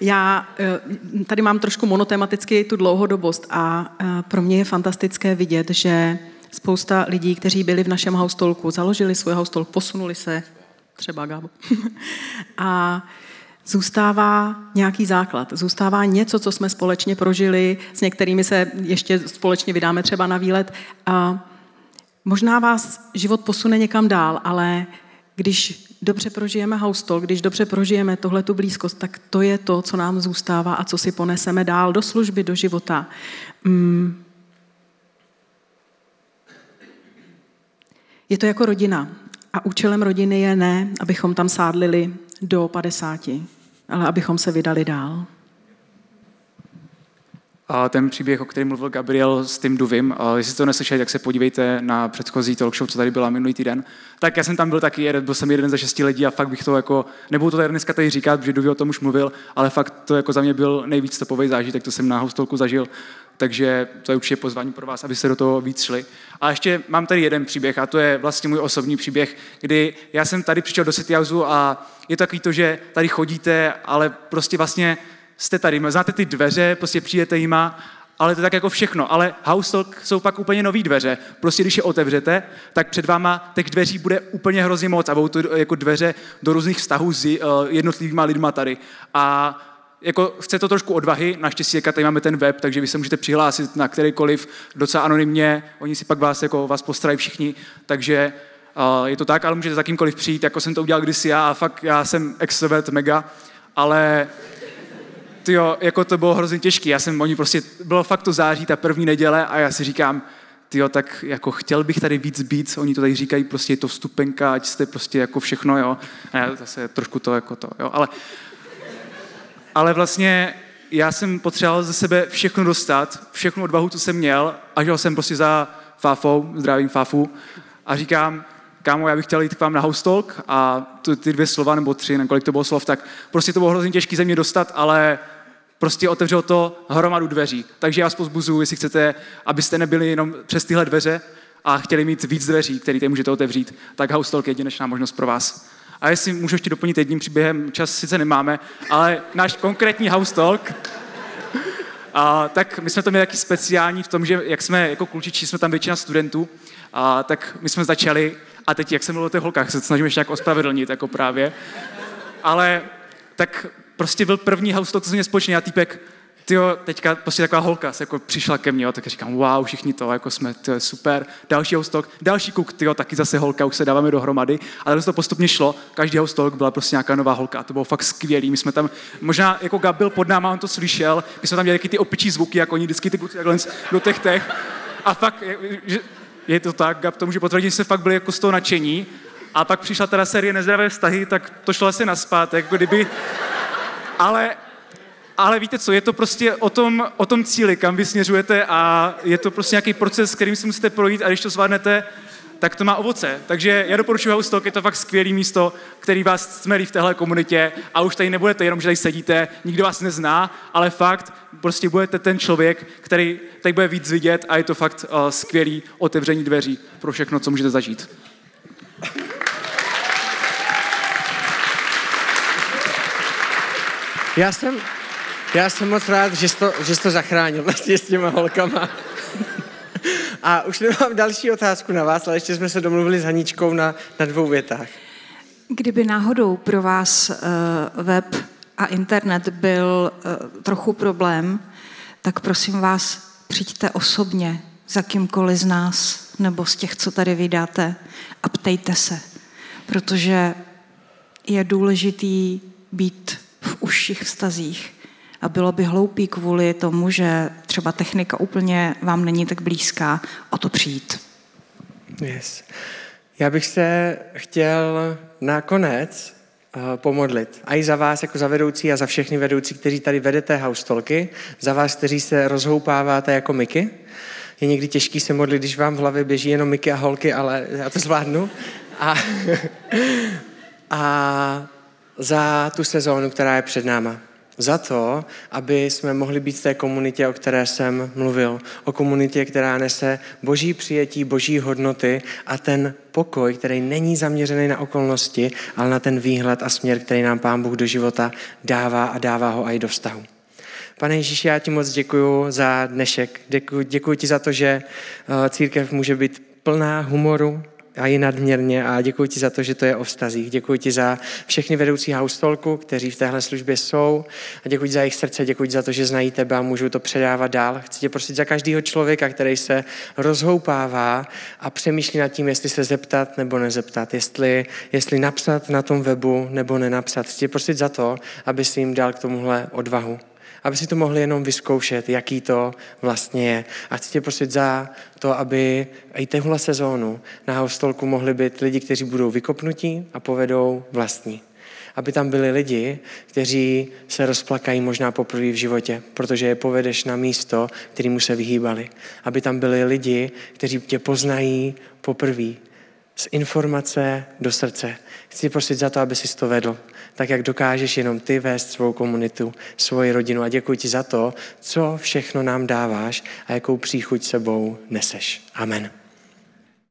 [SPEAKER 5] Já eh, tady mám trošku monotematicky tu dlouhodobost a pro mě je fantastické vidět, že spousta lidí, kteří byli v našem haustolku, založili svůj haustolk, posunuli se, třeba Gábo. [laughs] a zůstává nějaký základ, zůstává něco, co jsme společně prožili, s některými se ještě společně vydáme třeba na výlet a možná vás život posune někam dál, ale když dobře prožijeme haustol, když dobře prožijeme tohle tu blízkost, tak to je to, co nám zůstává a co si poneseme dál do služby, do života. Mm. Je to jako rodina. A účelem rodiny je ne, abychom tam sádlili do 50, ale abychom se vydali dál.
[SPEAKER 6] A ten příběh, o kterém mluvil Gabriel s tím Duvim, a jestli to neslyšeli, tak se podívejte na předchozí talk show, co tady byla minulý týden. Tak já jsem tam byl taky, byl jsem jeden ze šesti lidí a fakt bych to jako, nebudu to tady dneska tady říkat, protože Duvi o tom už mluvil, ale fakt to jako za mě byl nejvíc topový zážitek, to jsem na hostolku zažil takže to je určitě pozvání pro vás, abyste do toho víc šli. A ještě mám tady jeden příběh a to je vlastně můj osobní příběh, kdy já jsem tady přišel do City Houseu a je takový to, že tady chodíte, ale prostě vlastně jste tady, znáte ty dveře, prostě přijdete jima ale to je tak jako všechno. Ale House Talk jsou pak úplně nové dveře. Prostě když je otevřete, tak před váma těch dveří bude úplně hrozně moc a budou to jako dveře do různých vztahů s uh, jednotlivýma lidma tady. A jako chce to trošku odvahy, naštěstí jak tady máme ten web, takže vy se můžete přihlásit na kterýkoliv docela anonymně, oni si pak vás, jako, vás postarají všichni, takže uh, je to tak, ale můžete za kýmkoliv přijít, jako jsem to udělal kdysi já a fakt já jsem extrovert mega, ale tyjo, jako to bylo hrozně těžké, já jsem, oni prostě, bylo fakt to září, ta první neděle a já si říkám, tyjo, tak jako chtěl bych tady víc být, oni to tady říkají, prostě je to vstupenka, ať jste prostě jako všechno, jo, ne, zase trošku to jako to, jo, ale ale vlastně já jsem potřeboval ze sebe všechno dostat, všechnu odvahu, co jsem měl a žil jsem prostě za Fáfou, zdravím Fáfu a říkám, kámo, já bych chtěl jít k vám na house talk a ty dvě slova nebo tři, nebo kolik to bylo slov, tak prostě to bylo hrozně těžké ze mě dostat, ale prostě otevřelo to hromadu dveří. Takže já vás pozbuzuju, jestli chcete, abyste nebyli jenom přes tyhle dveře a chtěli mít víc dveří, které můžete otevřít, tak house talk je jedinečná možnost pro vás. A jestli můžu ještě doplnit jedním příběhem, čas sice nemáme, ale náš konkrétní house talk, a, tak my jsme to měli taky speciální v tom, že jak jsme jako klučiči, jsme tam většina studentů, a, tak my jsme začali a teď, jak jsem mluvil o těch holkách, se snažím ještě jako ospravedlnit, jako právě. Ale tak prostě byl první house talk, co jsme společně. A týpek, tyjo, teďka prostě taková holka se jako přišla ke mně, jo, tak říkám, wow, všichni to, jako jsme, to je super, další hostok, další kuk, tyjo, taky zase holka, už se dáváme dohromady, ale to postupně šlo, každý hostok byla prostě nějaká nová holka a to bylo fakt skvělý, my jsme tam, možná jako Gab byl pod náma, on to slyšel, my jsme tam měli ty opičí zvuky, jako oni vždycky ty kluci takhle do těch těch. A fakt, je, je to tak, Gab to může potvrdit, že se fakt byli jako z toho nadšení. A pak přišla teda série nezdravé vztahy, tak to šlo asi naspát, jako kdyby, ale ale víte co, je to prostě o tom, o tom cíli, kam vy směřujete a je to prostě nějaký proces, kterým si musíte projít a když to zvládnete, tak to má ovoce. Takže já doporučuji Houstok, je to fakt skvělé místo, který vás smelí v téhle komunitě a už tady nebudete jenom, že tady sedíte, nikdo vás nezná, ale fakt prostě budete ten člověk, který tady bude víc vidět a je to fakt uh, skvělý otevření dveří pro všechno, co můžete zažít.
[SPEAKER 1] Já jsem, já jsem moc rád, že jsi to, že jsi to zachránil vlastně s těma holkama. A už nemám další otázku na vás, ale ještě jsme se domluvili s Haničkou na, na dvou větách.
[SPEAKER 2] Kdyby náhodou pro vás uh, web a internet byl uh, trochu problém, tak prosím vás, přijďte osobně za kýmkoliv z nás nebo z těch, co tady vydáte a ptejte se, protože je důležitý být v užších vztazích a bylo by hloupý kvůli tomu, že třeba technika úplně vám není tak blízká, o to přijít.
[SPEAKER 1] Yes. Já bych se chtěl nakonec uh, pomodlit. A i za vás jako za vedoucí a za všechny vedoucí, kteří tady vedete haustolky, za vás, kteří se rozhoupáváte jako myky. Je někdy těžký se modlit, když vám v hlavě běží jenom myky a holky, ale já to zvládnu. A, [laughs] a za tu sezónu, která je před náma za to, aby jsme mohli být v té komunitě, o které jsem mluvil. O komunitě, která nese boží přijetí, boží hodnoty a ten pokoj, který není zaměřený na okolnosti, ale na ten výhled a směr, který nám Pán Bůh do života dává a dává ho i do vztahu. Pane Ježíši, já ti moc děkuji za dnešek. Děkuji, děkuji ti za to, že eh, církev může být plná humoru, a i nadměrně a děkuji ti za to, že to je o vztazích. Děkuji ti za všechny vedoucí haustolku, kteří v téhle službě jsou a děkuji za jejich srdce, děkuji za to, že znají tebe a můžou to předávat dál. Chci tě prosit za každého člověka, který se rozhoupává a přemýšlí nad tím, jestli se zeptat nebo nezeptat, jestli, jestli napsat na tom webu nebo nenapsat. Chci tě prosit za to, aby si jim dal k tomuhle odvahu aby si to mohli jenom vyzkoušet, jaký to vlastně je. A chci tě prosit za to, aby i téhle sezónu na hostolku mohli být lidi, kteří budou vykopnutí a povedou vlastní. Aby tam byli lidi, kteří se rozplakají možná poprvé v životě, protože je povedeš na místo, kterýmu se vyhýbali. Aby tam byli lidi, kteří tě poznají poprvé z informace do srdce. Chci prosit za to, aby si to vedl tak jak dokážeš jenom ty vést svou komunitu, svoji rodinu. A děkuji ti za to, co všechno nám dáváš a jakou příchuť sebou neseš. Amen.